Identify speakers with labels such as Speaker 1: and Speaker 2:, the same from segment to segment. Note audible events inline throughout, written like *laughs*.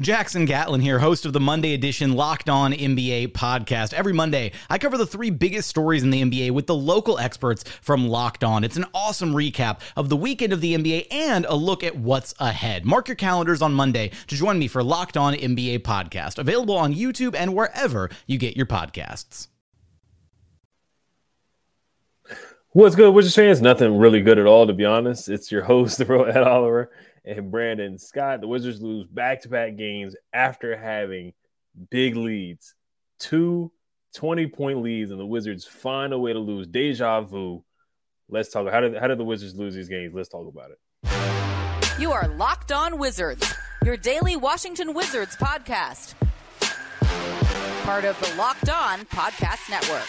Speaker 1: Jackson Gatlin here, host of the Monday edition Locked On NBA podcast. Every Monday, I cover the three biggest stories in the NBA with the local experts from Locked On. It's an awesome recap of the weekend of the NBA and a look at what's ahead. Mark your calendars on Monday to join me for Locked On NBA podcast, available on YouTube and wherever you get your podcasts.
Speaker 2: What's good, Wizards fans? Nothing really good at all, to be honest. It's your host, *laughs* the real Ed Oliver, and Brandon Scott. The Wizards lose back to back games after having big leads. Two 20 point leads, and the Wizards find a way to lose. Deja vu. Let's talk. How did, how did the Wizards lose these games? Let's talk about it.
Speaker 3: You are Locked On Wizards, your daily Washington Wizards podcast. Part of the Locked On Podcast Network.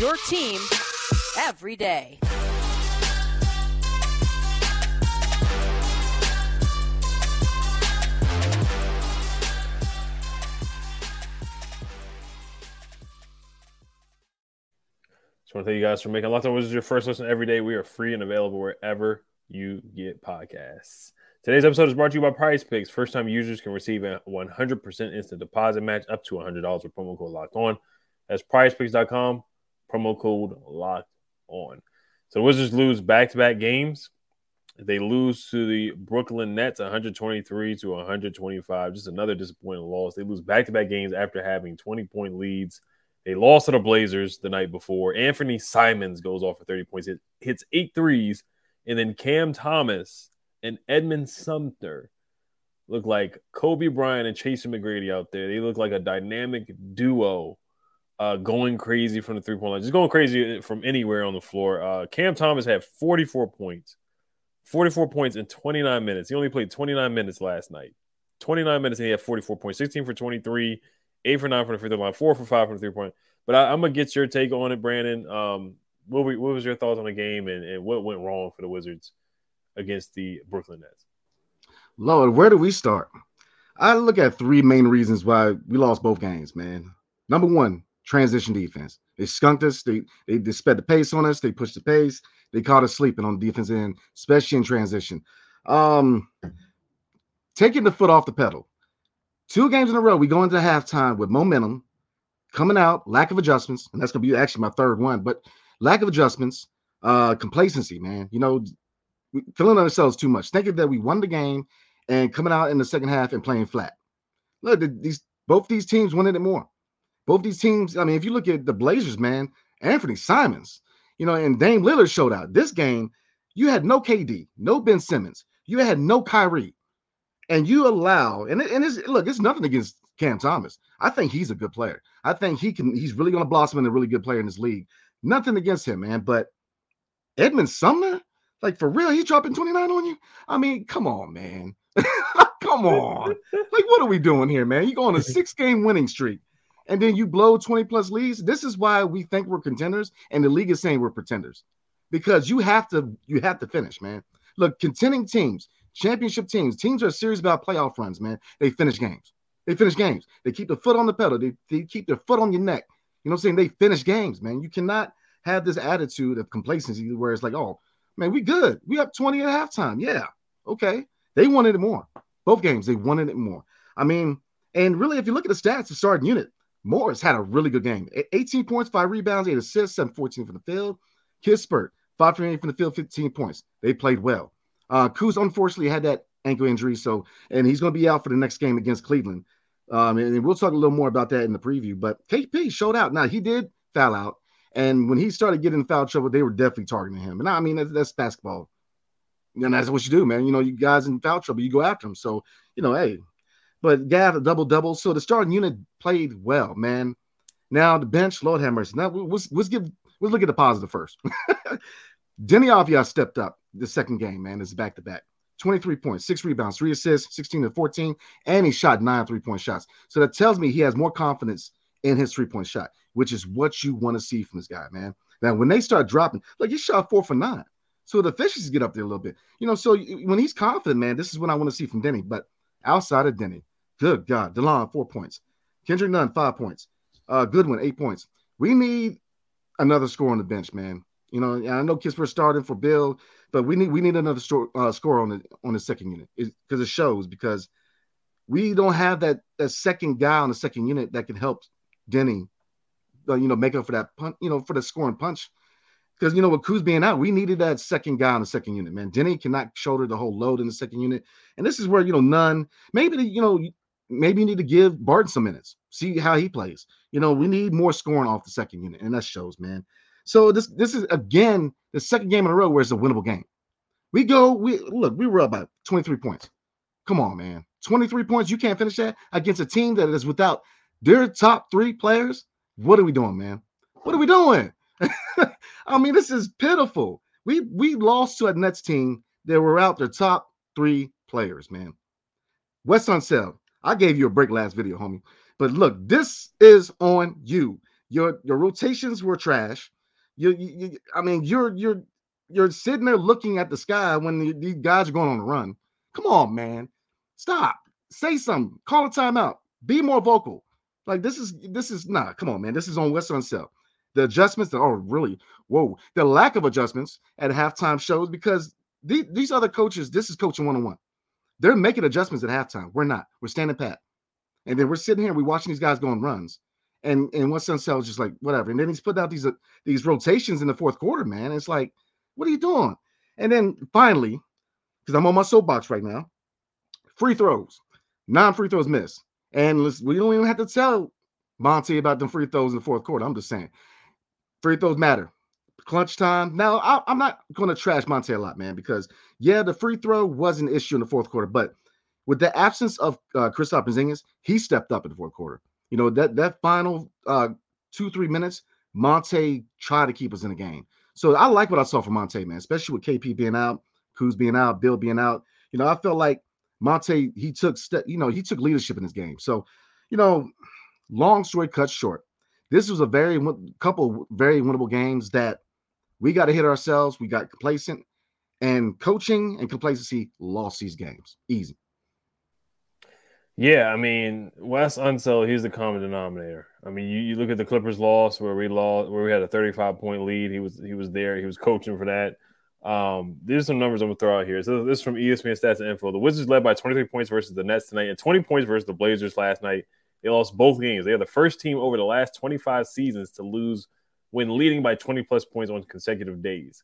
Speaker 3: Your team every day.
Speaker 2: Just want to thank you guys for making Locked On Wizards your first listen every day. We are free and available wherever you get podcasts. Today's episode is brought to you by PrizePicks. First time users can receive a 100% instant deposit match up to $100 with promo code locked on. That's prizepicks.com, promo code locked on. So the Wizards lose back to back games. They lose to the Brooklyn Nets 123 to 125. Just another disappointing loss. They lose back to back games after having 20 point leads. They lost to the Blazers the night before. Anthony Simons goes off for 30 points, it hits eight threes, and then Cam Thomas and Edmond Sumner look like Kobe Bryant and Chase McGrady out there. They look like a dynamic duo uh, going crazy from the three point line, just going crazy from anywhere on the floor. Uh, Cam Thomas had 44 points, 44 points in 29 minutes. He only played 29 minutes last night. 29 minutes and he had 44 points, 16 for 23, eight for nine from the free throw line, four for five from the three point. But I, am gonna get your take on it, Brandon. Um, what, we, what was your thoughts on the game and, and what went wrong for the Wizards against the Brooklyn Nets?
Speaker 4: Lord, where do we start? I look at three main reasons why we lost both games, man. Number one, transition defense. They skunked us. They, they they sped the pace on us. They pushed the pace. They caught us sleeping on the defense end, especially in transition. Um, taking the foot off the pedal. Two games in a row, we go into halftime with momentum, coming out, lack of adjustments, and that's gonna be actually my third one. But lack of adjustments, uh, complacency, man. You know, feeling ourselves too much, thinking that we won the game, and coming out in the second half and playing flat. Look, these both these teams wanted it more. Both these teams, I mean, if you look at the Blazers, man, Anthony Simons, you know, and Dame Lillard showed out. This game, you had no KD, no Ben Simmons, you had no Kyrie, and you allow, and, it, and it's look, it's nothing against Cam Thomas. I think he's a good player. I think he can, he's really going to blossom into a really good player in this league. Nothing against him, man. But Edmond Sumner, like for real, he's dropping 29 on you. I mean, come on, man. *laughs* come on. Like, what are we doing here, man? You go on a *laughs* six game winning streak and then you blow 20 plus leads. This is why we think we're contenders, and the league is saying we're pretenders. Because you have to, you have to finish, man. Look, contending teams, championship teams, teams are serious about playoff runs, man. They finish games. They finish games. They keep the foot on the pedal. They, they keep their foot on your neck. You know what I'm saying? They finish games, man. You cannot have this attitude of complacency where it's like, oh, man, we good. We up 20 at halftime. Yeah. Okay. They wanted it more. Both games, they wanted it more. I mean, and really, if you look at the stats, the starting unit, Morris had a really good game. 18 points, five rebounds, eight assists, 7 14 from the field. Kispert, 5 from 8 from the field, 15 points. They played well. Uh, Kuz unfortunately had that ankle injury, so and he's going to be out for the next game against Cleveland. Um, and we'll talk a little more about that in the preview. But KP showed out. Now he did foul out, and when he started getting foul trouble, they were definitely targeting him. And I mean that's, that's basketball, and that's what you do, man. You know, you guys in foul trouble, you go after them. So you know, hey, but Gaff a double double. So the starting unit played well, man. Now the bench, Lord have mercy. Now let's let's give let's look at the positive first. *laughs* Deni Avdija stepped up the second game, man. Is back to back. 23 points, six rebounds, three assists, 16 to 14, and he shot nine three point shots. So that tells me he has more confidence in his three point shot, which is what you want to see from this guy, man. Now, when they start dropping, like he shot four for nine. So the efficiency get up there a little bit, you know. So when he's confident, man, this is what I want to see from Deni. But outside of Deni, good God, Delon, four points, Kendrick Nunn, five points, uh, Goodwin, eight points. We need another score on the bench, man. You know, I know Kispert starting for Beal, but we need we need another store, uh, score on the on the second unit because it, it, shows because we don't have that that second guy on the second unit that can help Deni, uh, you know, make up for that punch, you know, for the scoring punch. Because you know, with Kuz being out, we needed that second guy on the second unit. Man, Deni cannot shoulder the whole load in the second unit, and this is where you know none. Maybe you know, maybe you need to give Barton some minutes, see how he plays. You know, we need more scoring off the second unit, and that shows, man. So this this is again the second game in a row where it's a winnable game. We go, we look, we were up by 23 points. Come on, man. 23 points. You can't finish that against a team that is without their top three players. What are we doing, man? What are we doing? *laughs* I mean, this is pitiful. We we lost to a Nets team that were out their top three players, man. Wes Unseld. I gave you a break last video, homie. But look, this is on you. Your your rotations were trash. You, you, I mean, you're you're you're sitting there looking at the sky when the, these guys are going on a run. Come on, man, stop. Say something. Call a timeout. Be more vocal. Like this is this is not. Nah, come on, man. This is on Wes Unseld. The adjustments that are really whoa. The lack of adjustments at halftime shows because these, these other coaches. This is coaching one on one. They're making adjustments at halftime. We're not. We're standing pat. And then we're sitting here. We're watching these guys going runs. And and Unseld is just like whatever. And then he's put out these uh, these rotations in the fourth quarter, man. It's like, what are you doing? And then finally, because I'm on my soapbox right now, free throws, non free throws missed. And we don't even have to tell Monte about the free throws in the fourth quarter. I'm just saying, free throws matter. Clutch time. Now, I, am not going to trash Monte a lot, man, because yeah, the free throw was an issue in the fourth quarter, but with the absence of uh, Kristaps Porzingis, he stepped up in the fourth quarter. You know, that that final uh two, three minutes, Monte tried to keep us in the game. So I like what I saw from Monte, man, especially with KP being out, Kuz being out, Beal being out. You know, I felt like Monte, he took step, you know, he took leadership in this game. So, you know, long story cut short, this was a very couple very winnable games that we got to hit ourselves. We got complacent, and coaching and complacency lost these games easy.
Speaker 2: Yeah, I mean, Wes Unseld, he's the common denominator. I mean, you, you look at the Clippers loss where we lost, where we had a 35 point lead. He was he was there. He was coaching for that. Um, there's some numbers I'm gonna throw out here. So this is from ESPN Stats and Info. The Wizards led by 23 points versus the Nets tonight, and 20 points versus the Blazers last night. They lost both games. They are the first team over the last 25 seasons to lose when leading by 20 plus points on consecutive days.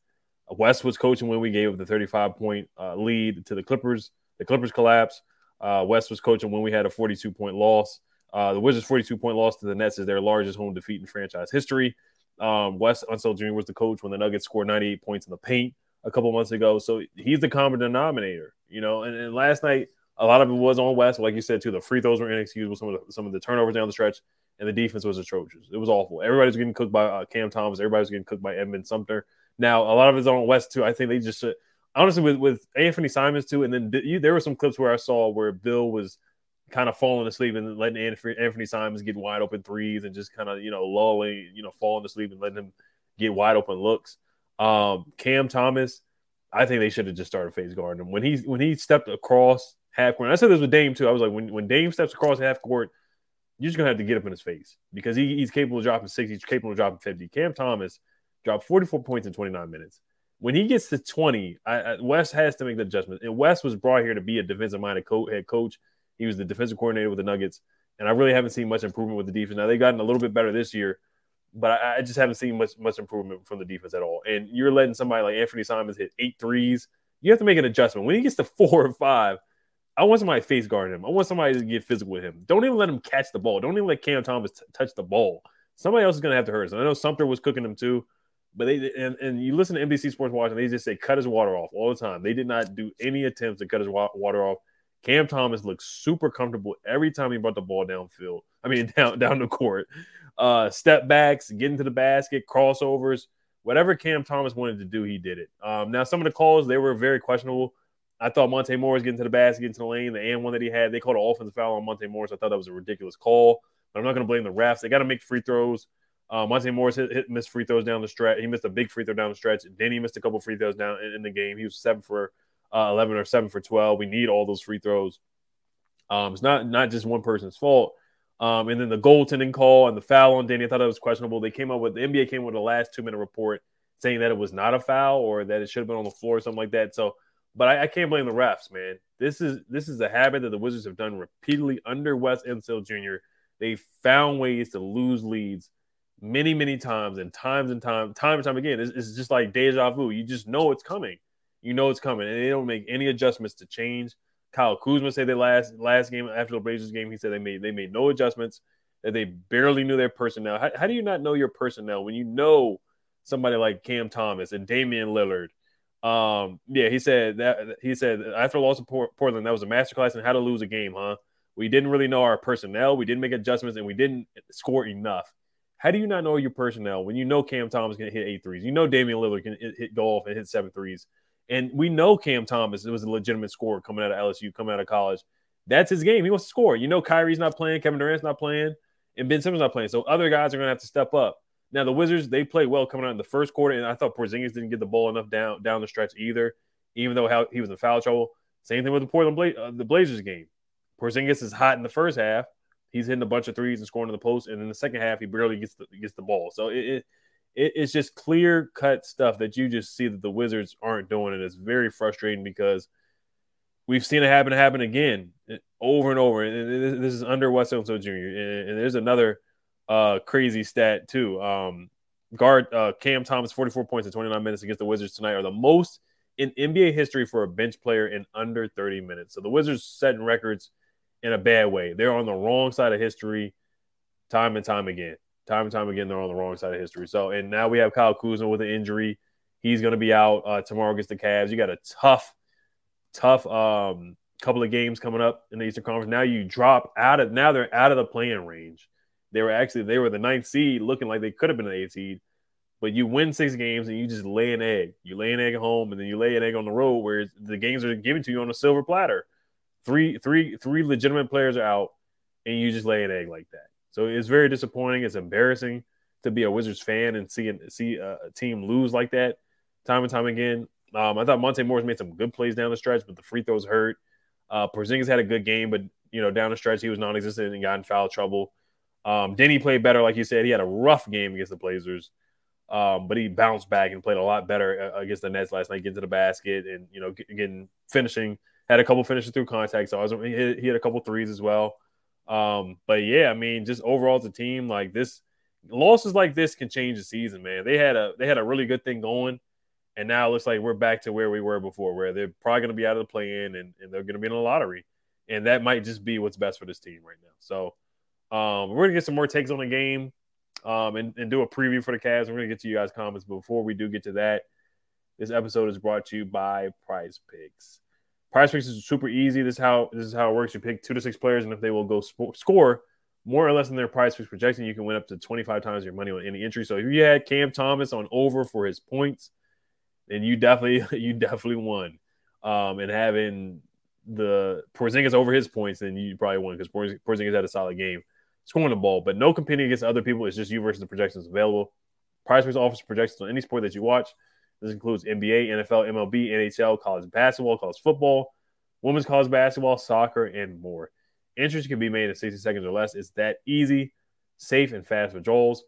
Speaker 2: Wes was coaching when we gave up the 35 point uh, lead to the Clippers. The Clippers collapsed. Uh, Wes was coaching when we had a 42 point loss. Uh, the Wizards' 42 point loss to the Nets is their largest home defeat in franchise history. Um, Wes Unseld Jr. was the coach when the Nuggets scored 98 points in the paint a couple months ago. So he's the common denominator, you know. And, and, last night, a lot of it was on Wes. Like you said, too, the free throws were inexcusable. Some of the, some of the turnovers down the stretch, and the defense was atrocious. It was awful. Everybody's getting cooked by uh, Cam Thomas. Everybody's getting cooked by Edmond Sumner. Now, a lot of it's on Wes, too. I think they just honestly with with Anthony Simons too, and then you, there were some clips where I saw where Beal was kind of falling asleep and letting Anthony Simons get wide open threes and just kind of you know lulling, you know, falling asleep and letting him get wide open looks. Um, Cam Thomas, I think they should have just started face guarding him when he when he stepped across half court. I said this with Dame too. I was like, when when Dame steps across half court, you're just gonna have to get up in his face because he, he's capable of dropping six. He's capable of dropping fifty. Cam Thomas dropped 44 points in 29 minutes when he gets to 20, I, I, Wes has to make the adjustment. And Wes was brought here to be a defensive minded co- head coach. He was the defensive coordinator with the Nuggets. and I really haven't seen much improvement with the defense. Now they've gotten a little bit better this year, but I, I just haven't seen much much improvement from the defense at all. And you're letting somebody like Anthony Simons hit eight threes. You have to make an adjustment when he gets to four or five. I want somebody to face guard him. I want somebody to get physical with him. Don't even let him catch the ball. Don't even let Cam Thomas t- touch the ball. Somebody else is going to have to hurt us. I know Sumner was cooking him too, but they and, and you listen to NBC Sports and they just say cut his water off all the time. They did not do any attempts to cut his wa- water off. Cam Thomas looked super comfortable every time he brought the ball downfield. I mean, *laughs* down down the court. Uh, step backs, getting to the basket, crossovers, whatever Cam Thomas wanted to do, he did it. Um, now some of the calls they were very questionable. I thought Monte Morris getting to the basket, getting to the lane, the and one that he had, they called an offensive foul on Monte Morris. I thought that was a ridiculous call, but I'm not going to blame the refs. They got to make free throws. Uh, Monte Morris hit, hit missed free throws down the stretch. He missed a big free throw down the stretch. He missed a couple free throws down in, in the game. He was seven for uh, 11 or seven for 12. We need all those free throws. Um, it's not not just one person's fault. Um, and then the goaltending call and the foul on Danny, I thought that was questionable. They came up with the NBA came with a last two minute report saying that it was not a foul or that it should have been on the floor or something like that. So, but I, I can't blame the refs, man. This is this is a habit that the Wizards have done repeatedly under Wes Unseld Jr. They found ways to lose leads many, many times and times and time, time and time again. It's, it's just like deja vu. You just know it's coming. You know it's coming, and they don't make any adjustments to change. Kyle Kuzma said they last last game after the Blazers game, he said they made they made no adjustments, that they barely knew their personnel. How, how do you not know your personnel when you know somebody like Cam Thomas and Damian Lillard? Um, yeah, he said that he said after loss of Portland, that was a masterclass in how to lose a game, huh? We didn't really know our personnel, we didn't make adjustments, and we didn't score enough. How do you not know your personnel when you know Cam Thomas can hit eight threes? You know Damian Lillard can hit, hit go and hit seven threes. And we know Cam Thomas was a legitimate scorer coming out of LSU, coming out of college. That's his game. He wants to score. You know, Kyrie's not playing, Kevin Durant's not playing, and Ben Simmons not playing. So other guys are going to have to step up. Now the Wizards they played well coming out in the first quarter, and I thought Porzingis didn't get the ball enough down down the stretch either, even though how he was in foul trouble. Same thing with the Portland Bla- uh, the Blazers game. Porzingis is hot in the first half. He's hitting a bunch of threes and scoring in the post, and in the second half he barely gets the, gets the ball. So it, it it, it's just clear cut stuff that you just see that the Wizards aren't doing, and it's very frustrating because we've seen it happen happen again over and over. And this is under Wes Unseld Jr. And there's another uh, crazy stat too. Um, guard uh, Cam Thomas, 44 points in 29 minutes against the Wizards tonight, are the most in NBA history for a bench player in under 30 minutes. So the Wizards setting records in a bad way. They're on the wrong side of history time and time again time and time again, they're on the wrong side of history. So, and now we have Kyle Kuzma with an injury. He's going to be out uh, tomorrow against the Cavs. You got a tough, tough um, couple of games coming up in the Eastern Conference. Now you drop out of now they're out of the playing range. They were actually they were the ninth seed, looking like they could have been an eighth seed. But you win six games and you just lay an egg. You lay an egg at home and then you lay an egg on the road where the games are given to you on a silver platter. Three, three, three legitimate players are out, and you just lay an egg like that. So it's very disappointing. It's embarrassing to be a Wizards fan and see see a team lose like that time and time again. Um, I thought Monte Morris made some good plays down the stretch, but the free throws hurt. Uh, Porzingis had a good game, but you know down the stretch he was non-existent and got in foul trouble. Um, Deni played better, like you said. He had a rough game against the Blazers, um, but he bounced back and played a lot better uh, against the Nets last night, getting to the basket and you know getting finishing. Had a couple finishes through contact, so I was, he, hit, he had a couple threes as well. Um, but yeah, I mean, just overall as a team, like this losses like this can change the season, man. They had a they had a really good thing going, and now it looks like we're back to where we were before, where they're probably gonna be out of the play in and, and they're gonna be in a lottery. And that might just be what's best for this team right now. So um, we're gonna get some more takes on the game um, and, and do a preview for the Cavs. We're gonna get to you guys' comments. But before we do get to that, this episode is brought to you by Prize Picks. Prize Picks is super easy. This is how this is how it works. You pick two to six players, and if they will go sp- score more or less than their Prize Picks projection, you can win up to twenty five times your money on any entry. So if you had Cam Thomas on over for his points, then you definitely *laughs* you definitely won. Um, and having the Porzingis over his points, then you probably won because Porzingis had a solid game scoring the ball. But no competing against other people. It's just you versus the projections available. Prize Picks offers projections on any sport that you watch. This includes NBA, NFL, MLB, NHL, college basketball, college football, women's college basketball, soccer, and more. Entries can be made in 60 seconds or less. It's that easy, safe, and fast for withdrawals.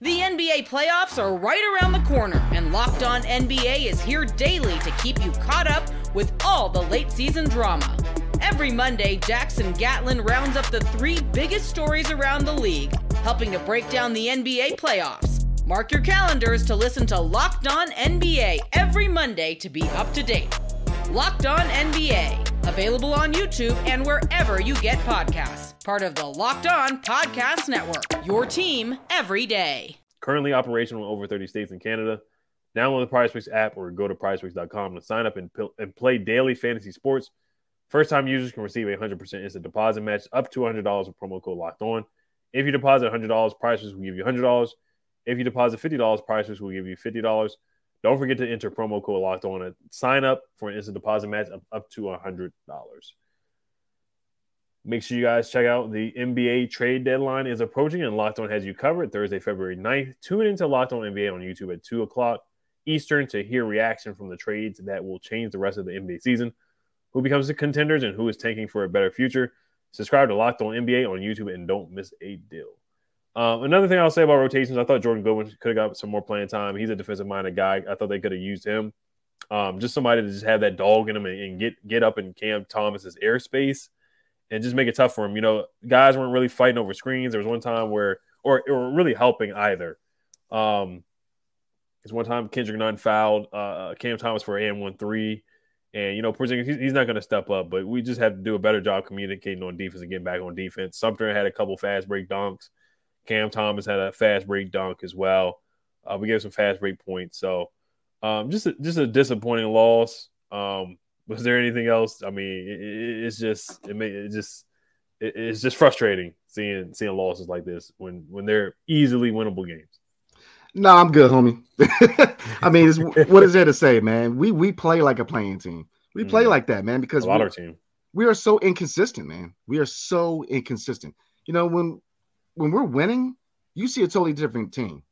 Speaker 3: The NBA playoffs are right around the corner, and Locked On NBA is here daily to keep you caught up with all the late season drama.
Speaker 5: Every Monday, Jackson Gatlin rounds up the three biggest stories around the league, helping to break down the NBA playoffs. Mark your calendars to listen to Locked On NBA every Monday to be up to date. Locked On NBA, available on YouTube and wherever you get podcasts. Part of the Locked On Podcast Network. Your team every day.
Speaker 2: Currently operational in over 30 states in Canada. Download the PrizePicks app or go to PrizePicks.com to sign up and, and play daily fantasy sports. First time users can receive a 100% instant deposit match up to $100 with promo code locked on. If you deposit $100, Prices will give you $100. If you deposit $50, Prices will give you $50. Don't forget to enter promo code locked on and sign up for an instant deposit match of up to $100. Make sure you guys check out the NBA trade deadline is approaching and Locked On has you covered Thursday, February 9th. Tune into Locked On NBA on YouTube at 2 o'clock Eastern to hear reaction from the trades that will change the rest of the NBA season who becomes the contenders and who is tanking for a better future. Subscribe to Locked On NBA on YouTube and don't miss a deal. Um, another thing I'll say about rotations, I thought Jordan Goodwin could have got some more playing time. He's a defensive minded guy. I thought they could have used him. Um, just somebody to just have that dog in him and, and, get get up in Cam Thomas's airspace and just make it tough for him. You know, guys weren't really fighting over screens. There was one time where, or, really helping either. Um, one time Kendrick Nunn fouled uh, Cam Thomas for an one three. And you know, Porzingis, he's not going to step up, but we just have to do a better job communicating on defense and getting back on defense. Sumner had a couple fast break dunks. Cam Thomas had a fast break dunk as well. Uh, we gave some fast break points, so um, just a, just a disappointing loss. Um, was there anything else? I mean, it, it's just it, may, it just it, it's just frustrating seeing seeing losses like this when when they're easily winnable games.
Speaker 4: No, I'm good, homie. *laughs* I mean, what is there to say, man? We we play like a playing team. We play mm. like that, man, because
Speaker 2: a lot we, of team.
Speaker 4: We are so inconsistent, man. We are so inconsistent. You know, when when we're winning, you see a totally different team.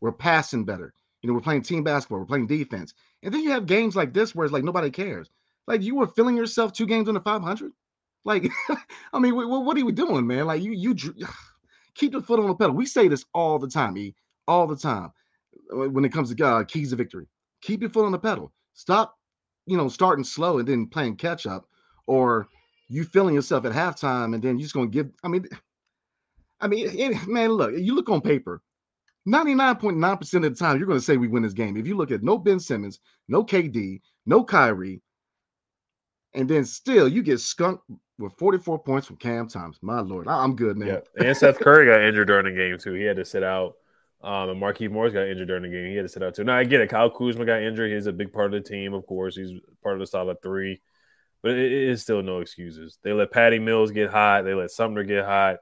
Speaker 4: We're passing better. You know, we're playing team basketball. We're playing defense. And then you have games like this where it's like nobody cares. Like you were filling yourself two games under 500. Like, *laughs* I mean, what, what are we doing, man? Like you you *sighs* keep the foot on the pedal. We say this all the time, E all the time uh, when it comes to uh, keys to victory. Keep your foot on the pedal. Stop, you know, starting slow and then playing catch up, or you feeling yourself at halftime and then you're just gonna give. I mean, I mean, man, look, you look on paper. 99.9% of the time, you're going to say we win this game. If you look at no Ben Simmons, no KD, no Kyrie, and then still you get skunked with 44 points from Cam Thomas. My lord, I'm good, man.
Speaker 2: Yeah, and Seth Curry got injured during the game too. He had to sit out. Um, and Markieff Morris got injured during the game. He had to sit out too. Now I get it. Kyle Kuzma got injured. He's a big part of the team, of course. He's part of the solid three, but it is still no excuses. They let Patty Mills get hot. They let Sumner get hot.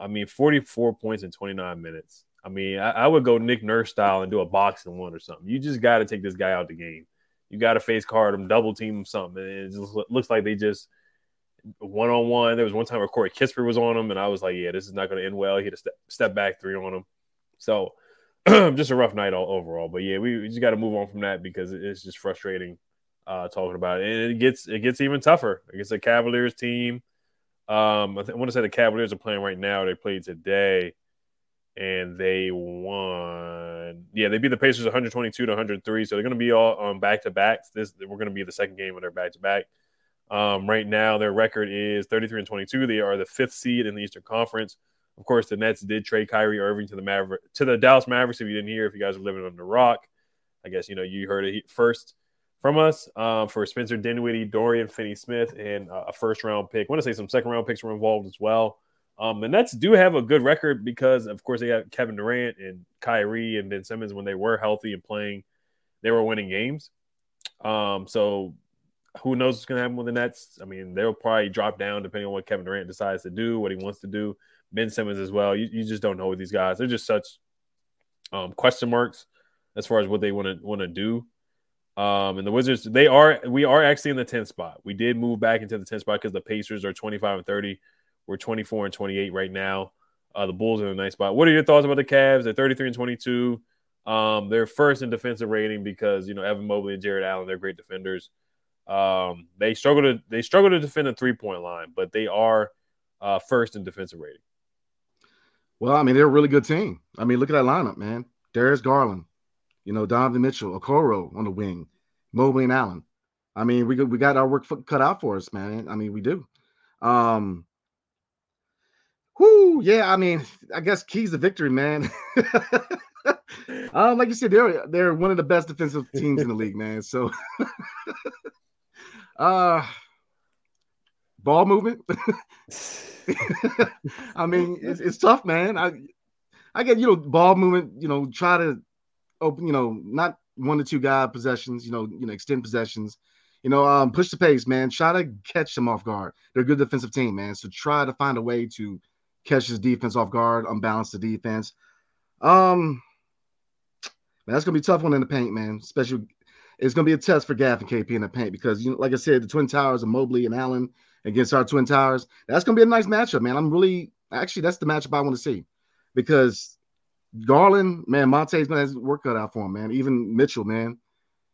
Speaker 2: I mean, 44 points in 29 minutes. I mean, I, I would go Nick Nurse style and do a box-and-one or something. You just got to take this guy out the game. You got to face guard him, double team him, something. And it just looks like they just one on one. There was one time where Corey Kispert was on him, and I was like, yeah, this is not going to end well. He had a step, step back three on him. So *clears throat* just a rough night all overall. But yeah, we, we just got to move on from that because it's just frustrating uh, talking about it. And it gets it gets even tougher against the Cavaliers team. Um, I, th- I want to say the Cavaliers are playing right now. They played today, and they won. Yeah, they beat the Pacers 122 to 103. So they're going to be all on back to backs. This we're going to be the second game of their back to back. Um, right now, their record is 33 and 22. They are the fifth seed in the Eastern Conference. Of course, the Nets did trade Kyrie Irving to the Maver- to the Dallas Mavericks. If you didn't hear, if you guys are living on the rock, I guess you know you heard it first from us um, for Spencer Dinwiddie, Dorian Finney-Smith, and uh, a first round pick. I want to say some second round picks were involved as well. Um, the Nets do have a good record because, of course, they have Kevin Durant and Kyrie and Ben Simmons when they were healthy and playing, they were winning games. Um, so who knows what's going to happen with the Nets? I mean, they'll probably drop down depending on what Kevin Durant decides to do, what he wants to do. Ben Simmons as well. You, you just don't know with these guys. They're just such um, question marks as far as what they want to want to do. Um, and the Wizards, they are we are actually in the 10th spot. We did move back into the 10th spot because the Pacers are 25 and 30. We're 24 and 28 right now. Uh, the Bulls are in a nice spot. What are your thoughts about the Cavs? They're 33 and 22. Um, they're first in defensive rating because you know Evan Mobley and Jarrett Allen, they're great defenders. Um, they struggle to they struggle to defend a three point line, but they are uh, first in defensive rating.
Speaker 4: Well, I mean, they're a really good team. I mean, look at that lineup, man. Darius Garland, you know, Donovan Mitchell, Okoro on the wing, Mobley and Allen. I mean, we we got our work cut out for us, man. I mean, we do. Um, whoo, yeah. I mean, I guess keys to victory, man. um, *laughs* like you said, they're they're one of the best defensive teams in the league, man. So, *laughs* uh, ball movement. *laughs* I mean, it's, it's tough, man. I I get you know ball movement. You know, try to open. You know, not one to two guy possessions. You know, you know, extend possessions. You know, um, push the pace, man. Try to catch them off guard. They're a good defensive team, man. So try to find a way to catch his defense off guard, unbalance the defense. Um, man, that's gonna be tough one in the paint, man. Especially, it's gonna be a test for Gaff and KP in the paint because you know, like I said, the Twin Towers of Mobley and Allen against our Twin Towers. That's gonna be a nice matchup, man. I'm really actually that's the matchup I want to see because Garland, man, Monte's gonna have his work cut out for him, man. Even Mitchell, man.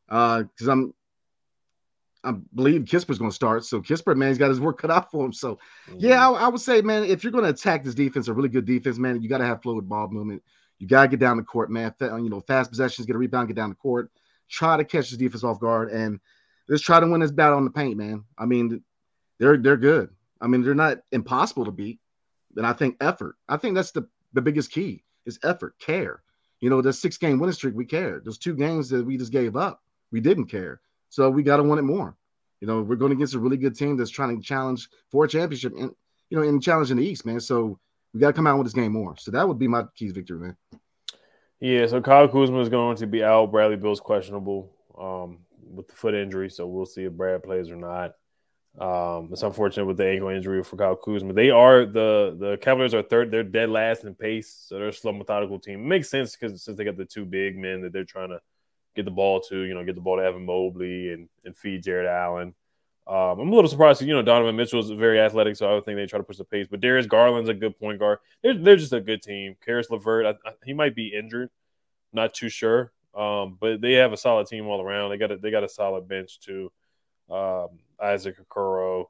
Speaker 4: Uh, because I'm I believe Kispert's gonna start. So Kisper, man, he's got his work cut out for him. So yeah, I, I would say, man, if you're gonna attack this defense, a really good defense, man, you gotta have fluid ball movement. You gotta get down the court, man. You know, fast possessions, get a rebound, get down the court, try to catch this defense off guard, and just try to win this battle on the paint, man. I mean, they're they're good. I mean, they're not impossible to beat, but I think effort. I think that's the the biggest key is effort, care. You know, the six game winning streak, we cared. Those two games that we just gave up, we didn't care. So we got to want it more. You know, we're going against a really good team that's trying to challenge for a championship and you know, in the East, man. So we got to come out with this game more. So that would be my keys victory, man.
Speaker 2: Yeah, so Kyle Kuzma is going to be out. Bradley Beal's questionable um, with the foot injury, so we'll see if Brad plays or not. Um, it's unfortunate with the ankle injury for Kyle Kuzma. They are the the Cavaliers are third. They're dead last in pace, so they're a slow, methodical team. It makes sense because since they got the two big men that they're trying to get the ball to, you know, get the ball to Evan Mobley and, and feed Jarrett Allen. Um, I'm a little surprised. You know, Donovan Mitchell is very athletic, so I would think they try to push the pace. But Darius Garland's a good point guard. They're, they're just a good team. Caris LeVert, I, I, he might be injured, not too sure. Um, but they have a solid team all around. They got a, they got a solid bench too. Um, Isaac Okoro.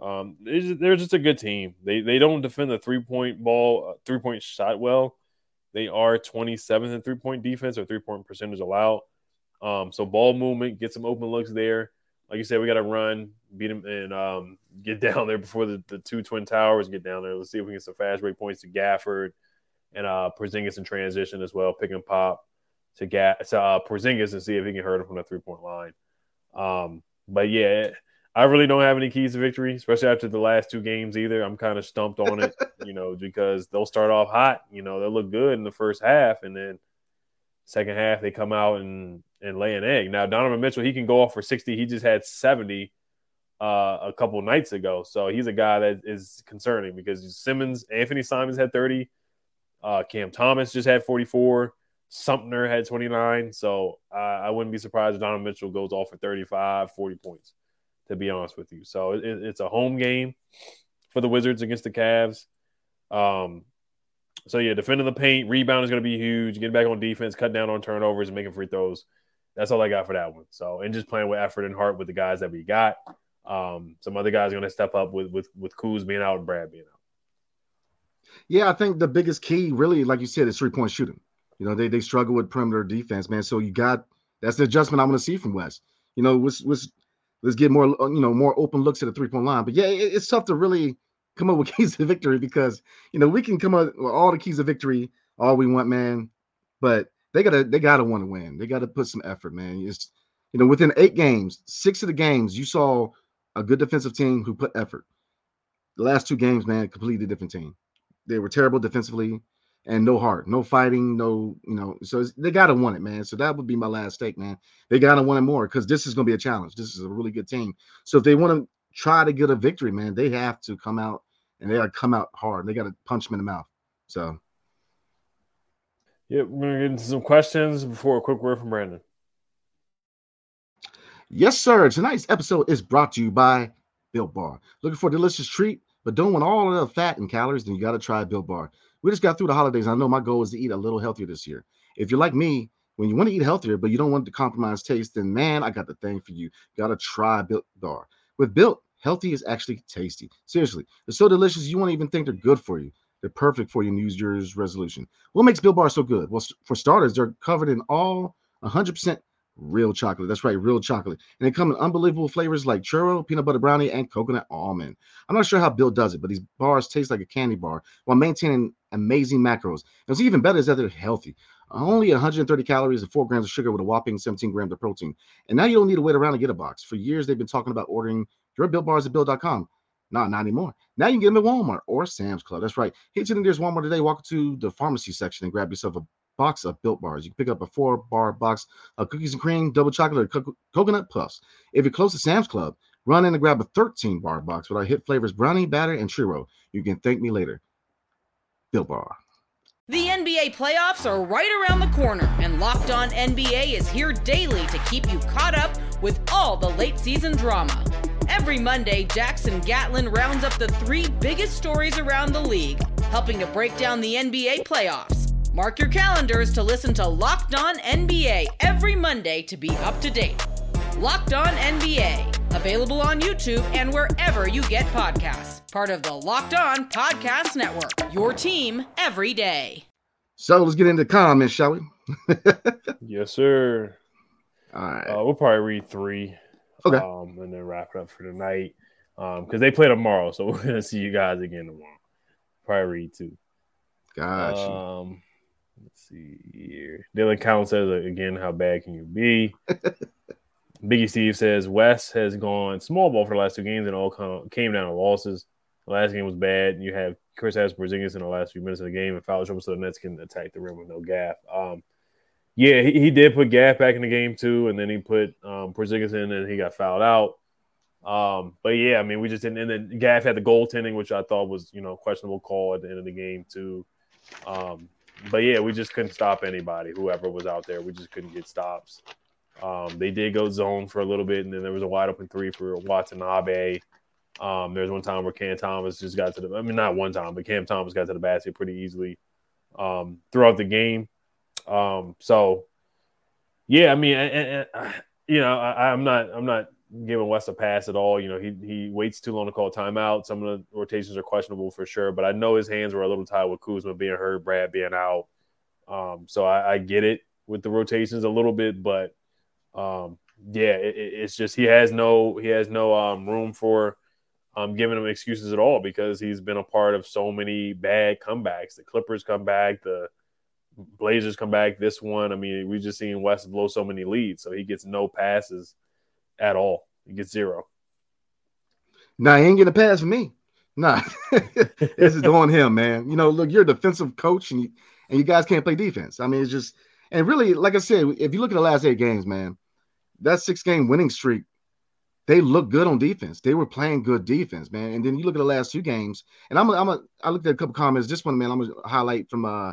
Speaker 2: Um, they're just, a good team. They they don't defend the three point ball, uh, three point shot well. They are 27th in three point defense or three point percentage allowed. Um, so ball movement, get some open looks there. Like you said, we got to run, beat them, and um, get *laughs* down there before the, the two twin towers get down there. Let's see if we can get some fast break points to Gafford and uh, Porzingis in transition as well, pick and pop to Ga- to uh, Porzingis and see if he can hurt him from the three point line. Um, but yeah, I really don't have any keys to victory, especially after the last two games either. I'm kind of stumped on it, *laughs* you know, because they'll start off hot, you know, they'll look good in the first half, and then second half they come out and and lay an egg. Now Donovan Mitchell, he can go off for 60. He just had 70 uh, a couple nights ago, so he's a guy that is concerning because Simmons, Anthony Simons had 30, uh, Cam Thomas just had 44. Sumner had 29. So uh, I wouldn't be surprised if Donovan Mitchell goes off for 35, 40 points, to be honest with you. So it, it's a home game for the Wizards against the Cavs. Um, so yeah, defending the paint, rebound is going to be huge. Getting back on defense, cut down on turnovers, and making free throws. That's all I got for that one. So and just playing with effort and heart with the guys that we got. Um, some other guys are going to step up with with with Kuz being out and Brad being out.
Speaker 4: Yeah, I think the biggest key, really, like you said, is three point shooting. You know, they they struggle with perimeter defense, man. So you got that's the adjustment I want to see from Wes. You know, let's let's let's get more uh, you know more open looks at the three point line. But yeah, it, it's tough to really come up with *laughs* keys to victory because you know we can come up with all the keys of victory all we want, man. But they gotta they gotta want to win. They gotta put some effort, man. It's you know within eight games, six of the games you saw a good defensive team who put effort. The last two games, man, completely different team. They were terrible defensively and no heart, no fighting, no, you know. So they got to want it, man. So that would be my last take, man. They got to want it more because this is going to be a challenge. This is a really good team. So if they want to try to get a victory, man, they have to come out and they got to come out hard. They got to punch them in the mouth. So,
Speaker 2: yeah, we're going to get into some questions before a quick word from Brandon.
Speaker 4: Yes, sir. Tonight's episode is brought to you by Built Bar. Looking for a delicious treat, but don't want all of the fat and calories, then you got to try Built Bar. We just got through the holidays. I know my goal is to eat a little healthier this year. If you're like me, when you want to eat healthier, but you don't want to compromise taste, then man, I got the thing for you. you Got to try Built Bar. With Built, healthy is actually tasty. Seriously, they're so delicious you won't even think they're good for you. They're perfect for your New Year's resolution. What makes Built Bar so good? Well, for starters, they're covered in all 100% real chocolate. That's right, real chocolate. And they come in unbelievable flavors like churro, peanut butter brownie, and coconut almond. I'm not sure how Built does it, but these bars taste like a candy bar while maintaining amazing macros. And what's even better is that they're healthy. Only 130 calories and 4 grams of sugar with a whopping 17 grams of protein. And now you don't need to wait around to get a box. For years, they've been talking about ordering your Built Bars at Bill.com. Not, not anymore. Now you can get them at Walmart or Sam's Club. That's right. Hit the nearest Walmart today. Walk to the pharmacy section and grab yourself a box of Built Bars. You can pick up a four bar box of cookies and cream, double chocolate, or co- coconut puffs. If you're close to Sam's Club, run in and grab a 13 bar box with our hit flavors brownie, batter, and churro. You can thank me later. Built Bar.
Speaker 5: The NBA playoffs are right around the corner, and Locked On NBA is here daily to keep you caught up with all the late season drama. Every Monday, Jackson Gatlin rounds up the three biggest stories around the league, helping to break down the NBA playoffs. Mark your calendars to listen to Locked On NBA every Monday to be up to date. Locked On NBA, available on YouTube and wherever you get podcasts. Part of the Locked On Podcast Network, your team every day.
Speaker 4: So let's get into comments, shall we? *laughs*
Speaker 2: Yes, sir.
Speaker 4: All right.
Speaker 2: Uh, we'll probably read three.
Speaker 4: Okay.
Speaker 2: Um, and then wrap it up for tonight. Um, because they play tomorrow, so *laughs* we're gonna see you guys again tomorrow. Probably read two.
Speaker 4: Gotcha.
Speaker 2: Um, let's see here. Dylan Collins says again, how bad can you be? *laughs* Biggie Steve says Wes has gone small ball for the last two games and all come, came down to losses. The last game was bad. You have Kristaps Porzingis in the last few minutes of the game and foul trouble, so the Nets can attack the rim with no gap. Um, yeah, he, he did put Gaff back in the game too, and then he put um, Porzingis in, and he got fouled out. Um, but yeah, I mean, we just didn't. And then Gaff had the goaltending, which I thought was you know questionable call at the end of the game too. Um, but yeah, we just couldn't stop anybody, whoever was out there. We just couldn't get stops. Um, they did go zone for a little bit, and then there was a wide open three for Watanabe. Um, there's one time where Cam Thomas just got to the. I mean, not one time, but Cam Thomas got to the basket pretty easily um, throughout the game. Um, so yeah, I mean, you know, I, I'm not, I'm not giving Wes a pass at all. You know, he he waits too long to call timeout. Some of the rotations are questionable for sure, but I know his hands were a little tied with Kuzma being hurt, Brad being out. Um, so I, I get it with the rotations a little bit, but um, yeah, it, it's just he has no he has no um, room for um, giving him excuses at all because he's been a part of so many bad comebacks. The Clippers come back, the Blazers come back. This one, I mean, we've just seen Wes blow so many leads, so he gets no passes at all. You get zero.
Speaker 4: Nah, he ain't gonna pass from me. Nah, *laughs* this is on him, man. You know, look, you're a defensive coach, and you, and you guys can't play defense. I mean, it's just, and really, like I said, if you look at the last eight games, man, that six game winning streak, they look good on defense. They were playing good defense, man. And then you look at the last two games, and I'm, a, I'm, a, I looked at a couple comments. This one, man, I'm gonna highlight from uh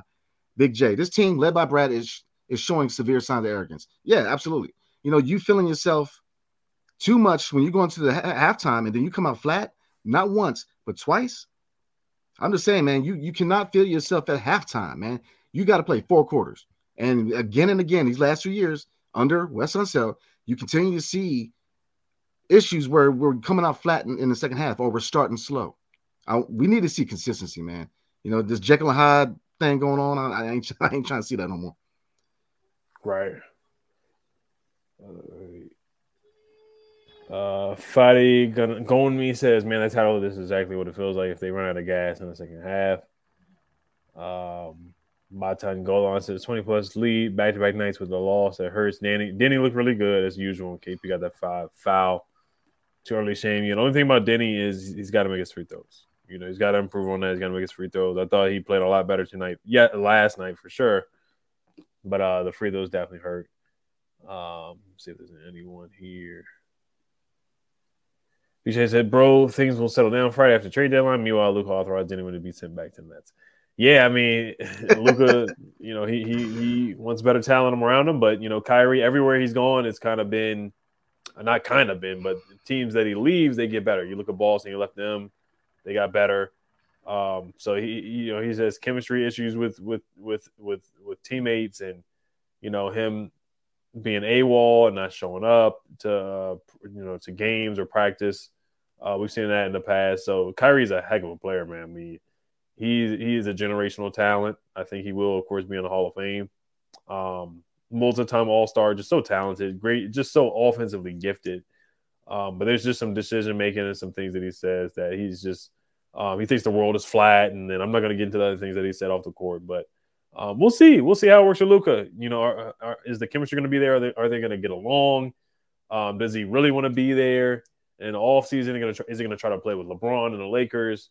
Speaker 4: Big J. This team led by Brad is is showing severe signs of arrogance. Yeah, absolutely. You know, you feeling yourself too much when you go into the ha- halftime and then you come out flat, not once, but twice. I'm just saying, man, you you cannot feel yourself at halftime, man. You got to play four quarters. And again and again, these last few years under Wes Unseld, you continue to see issues where we're coming out flat in, in the second half or we're starting slow. I, we need to see consistency, man. You know, this Jekyll and Hyde thing going on, I, I, ain't, *laughs* I ain't trying to see that no more.
Speaker 2: Right. Uh, Fadi going me says, "Man, that's how this is exactly what it feels like if they run out of gas in the second half." Um, Matan Golan says, "20 plus lead, back to back nights with the loss that hurts." Danny, Deni looked really good as usual. KP got that five foul. Too early shame you. The only thing about Deni is he's got to make his free throws. You know, he's got to improve on that. He's got to make his free throws. I thought he played a lot better tonight. Yeah, last night for sure. But uh the free throws definitely hurt. Um, see if there's anyone here. BJ said, "Bro, things will settle down Friday after trade deadline." Meanwhile, Luka authorized anyone to be sent back to the Nets. Yeah, I mean, *laughs* Luka, you know, he he he wants better talent around him, but you know, Kyrie, everywhere he's gone, it's kind of been, not kind of been, but teams that he leaves, they get better. You look at Boston, he left them, they got better. Um, so he, you know, he has chemistry issues with with with with with teammates, and you know him being AWOL and not showing up to uh, you know to games or practice. Uh, we've seen that in the past. So Kyrie's a heck of a player, man. I mean, he he is a generational talent. I think he will, of course, be in the Hall of Fame. Um, multi-time All-Star, just so talented, great, just so offensively gifted. Um, but there's just some decision making and some things that he says that he's just um, he thinks the world is flat, and then I'm not going to get into the other things that he said off the court, but um, we'll see. We'll see how it works with Luka. You know, are, are, is the chemistry going to be there? Are they, are they going to get along? Um, does he really want to be there? And all season, gonna try, is he going to try to play with LeBron and the Lakers?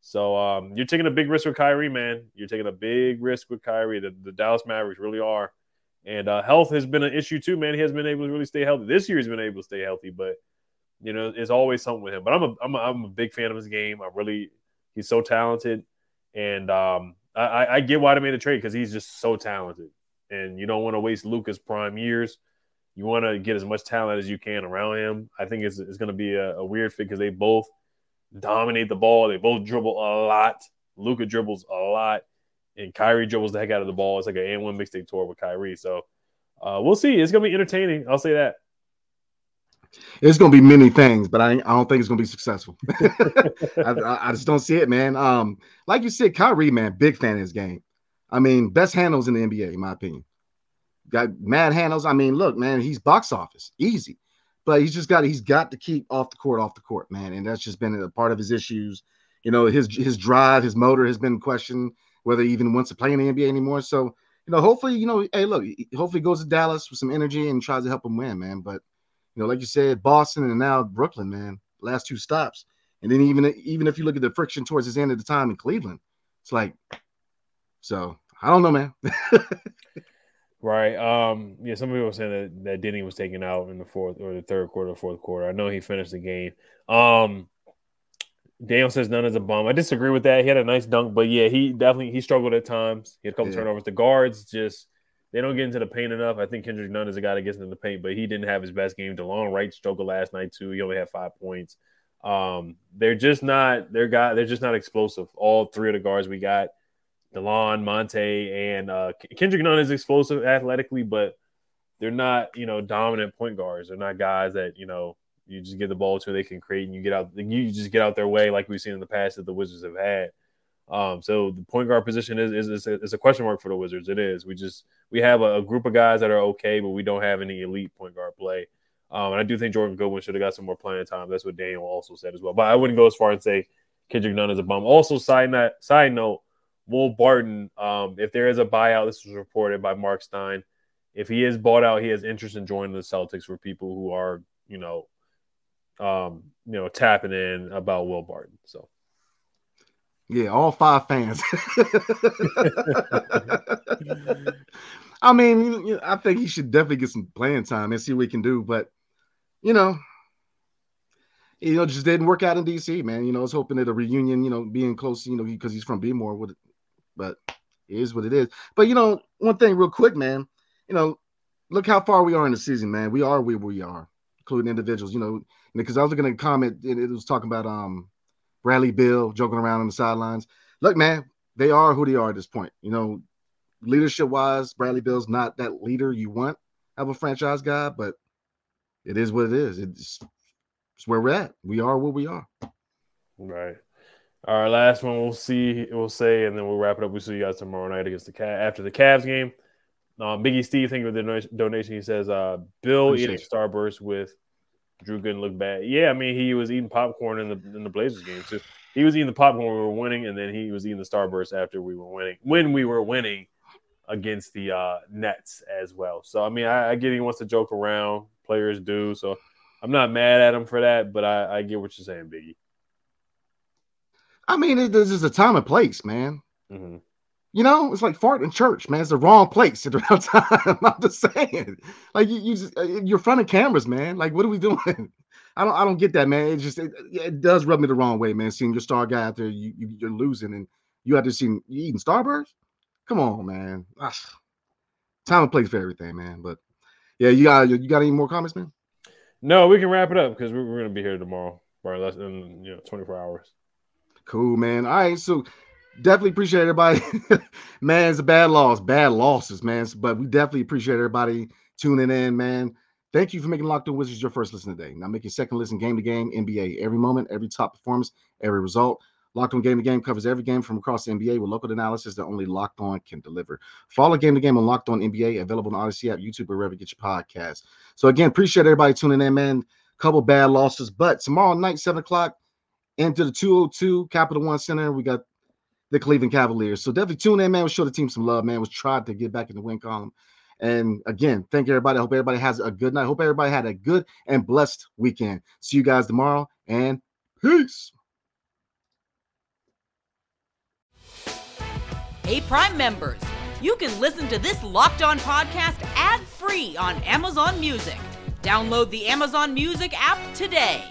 Speaker 2: So um, you're taking a big risk with Kyrie, man. You're taking a big risk with Kyrie. The, the Dallas Mavericks really are. And uh, health has been an issue too, man. He has been able to really stay healthy. This year, he's been able to stay healthy, but you know, it's always something with him. But I'm a, I'm a, I'm a big fan of his game. I really, he's so talented, and um, I, I get why they made the trade because he's just so talented, and you don't want to waste Luka's prime years. You want to get as much talent as you can around him. I think it's, it's going to be a, a weird fit because they both dominate the ball. They both dribble a lot. Luka dribbles a lot, and Kyrie dribbles the heck out of the ball. It's like an AND1 mixtape tour with Kyrie. So uh, we'll see. It's going to be entertaining. I'll say that.
Speaker 4: It's going to be many things, but I, I don't think it's going to be successful. *laughs* I, I, just don't see it, man. Um, like you said, Kyrie, man, big fan of his game. I mean, best handles in the NBA, in my opinion. Got mad handles. I mean, look, man, he's box office, easy, but he's just got he's got to keep off the court, off the court, man, and that's just been a part of his issues. You know, his his drive, his motor has been questioned whether he even wants to play in the NBA anymore. So, you know, hopefully, you know, hey, look, hopefully goes to Dallas with some energy and tries to help him win, man. But you know, like you said, Boston and now Brooklyn, man, last two stops. And then even even if you look at the friction towards his end of the time in Cleveland, it's like, so I don't know, man. *laughs*
Speaker 2: right. Um. Yeah. Some people were saying that that Deni was taken out in the fourth or the third quarter, fourth quarter. I know he finished the game. Um. Daniel says Nunn is a bum. I disagree with that. He had a nice dunk, but yeah, he definitely he struggled at times. He had a couple yeah. turnovers. The guards just they don't get into the paint enough. I think Kendrick Nunn is a guy that gets into the paint, but he didn't have his best game. Delon Wright struggled last night too. He only had five points. Um, they're just not they're guy they're just not explosive. All three of the guards we got, Delon, Monte, and uh, Kendrick Nunn is explosive athletically, but they're not you know dominant point guards. They're not guys that you know you just get the ball to they can create and you get out you just get out their way like we've seen in the past that the Wizards have had. Um, so the point guard position is is, is, a, is a question mark for the Wizards. It is. We just we have a, a, group of guys that are okay, but we don't have any elite point guard play. Um, and I do think Jordan Goodwin should have got some more playing time. That's what Daniel also said as well. But I wouldn't go as far and say Kendrick Nunn is a bum. Also, side note, side note, Will Barton. Um, if there is a buyout, this was reported by Mark Stein. If he is bought out, he has interest in joining the Celtics for people who are, you know, um, you know, tapping in about Will Barton. So
Speaker 4: yeah, all five fans. *laughs* I mean, I think he should definitely get some playing time and see what he can do. But you know, you know, just didn't work out in DC, man. You know, I was hoping that a reunion, you know, being close, you know, because he's from Bmore, would, but it is what it is. But you know, one thing real quick, man. You know, look how far we are in the season, man. We are where we are, including individuals. You know, because I was looking at a comment, it, it was talking about um Bradley Beal joking around on the sidelines. Look, man, they are who they are at this point. You know, leadership wise, Bradley Beal's not that leader you want of a franchise guy, but it is what it is. It's, it's where we're at. We are where we are.
Speaker 2: Right. All right, last one we'll see, we'll say, and then we'll wrap it up. We'll see you guys tomorrow night against the cat after the Cavs game. Um, Biggie Steve, thank you for the donation. He says, uh, Beal Appreciate eating Starburst with Drew Gooden look bad. Yeah, I mean he was eating popcorn in the in the Blazers game too. He was eating the popcorn when we were winning, and then he was eating the Starburst after we were winning. When we were winning against the uh, Nets as well. So I mean, I, I, get he wants to joke around. Players do. So I'm not mad at him for that, but I, I get what you're saying, Biggie.
Speaker 4: I mean, it, this is a time and place, man. Mm-hmm. You know, it's like fart in church, man. It's the wrong place at the wrong time. I'm just saying, like you, you just, uh, you're front of cameras, man. Like, what are we doing? *laughs* I don't, I don't get that, man. It just, it, it does rub me the wrong way, man. Seeing your star guy out there, you, you are losing, and you have to see you eating Starburst. Come on, man. Ugh. Time and place for everything, man. But yeah, you got, you got any more comments, man?
Speaker 2: No, we can wrap it up because we're, we're gonna be here tomorrow for less than you know 24 hours.
Speaker 4: Cool, man. All right, so definitely appreciate everybody. *laughs* man, it's a bad loss, bad losses, man. But we definitely appreciate everybody tuning in, man. Thank you for making Locked On Wizards your first listen today. Now make your second listen game to game, NBA, every moment, every top performance, every result. Locked On Game to Game covers every game from across the NBA with local analysis that only Locked On can deliver. Follow Game to Game on Locked On NBA, available on Audacy app, YouTube, or wherever you get your podcast. So again, appreciate everybody tuning in, man. Couple bad losses, but tomorrow night, seven o'clock, into the 202 Capital One Center, we got the Cleveland Cavaliers. So definitely tune in, man. We'll show the team some love, man. We'll try to get back in the win column. And again, thank you, everybody. I hope everybody has a good night. Hope everybody had a good and blessed weekend. See you guys tomorrow and peace.
Speaker 5: Hey, Prime members, you can listen to this locked on podcast ad free on Amazon Music. Download the Amazon Music app today.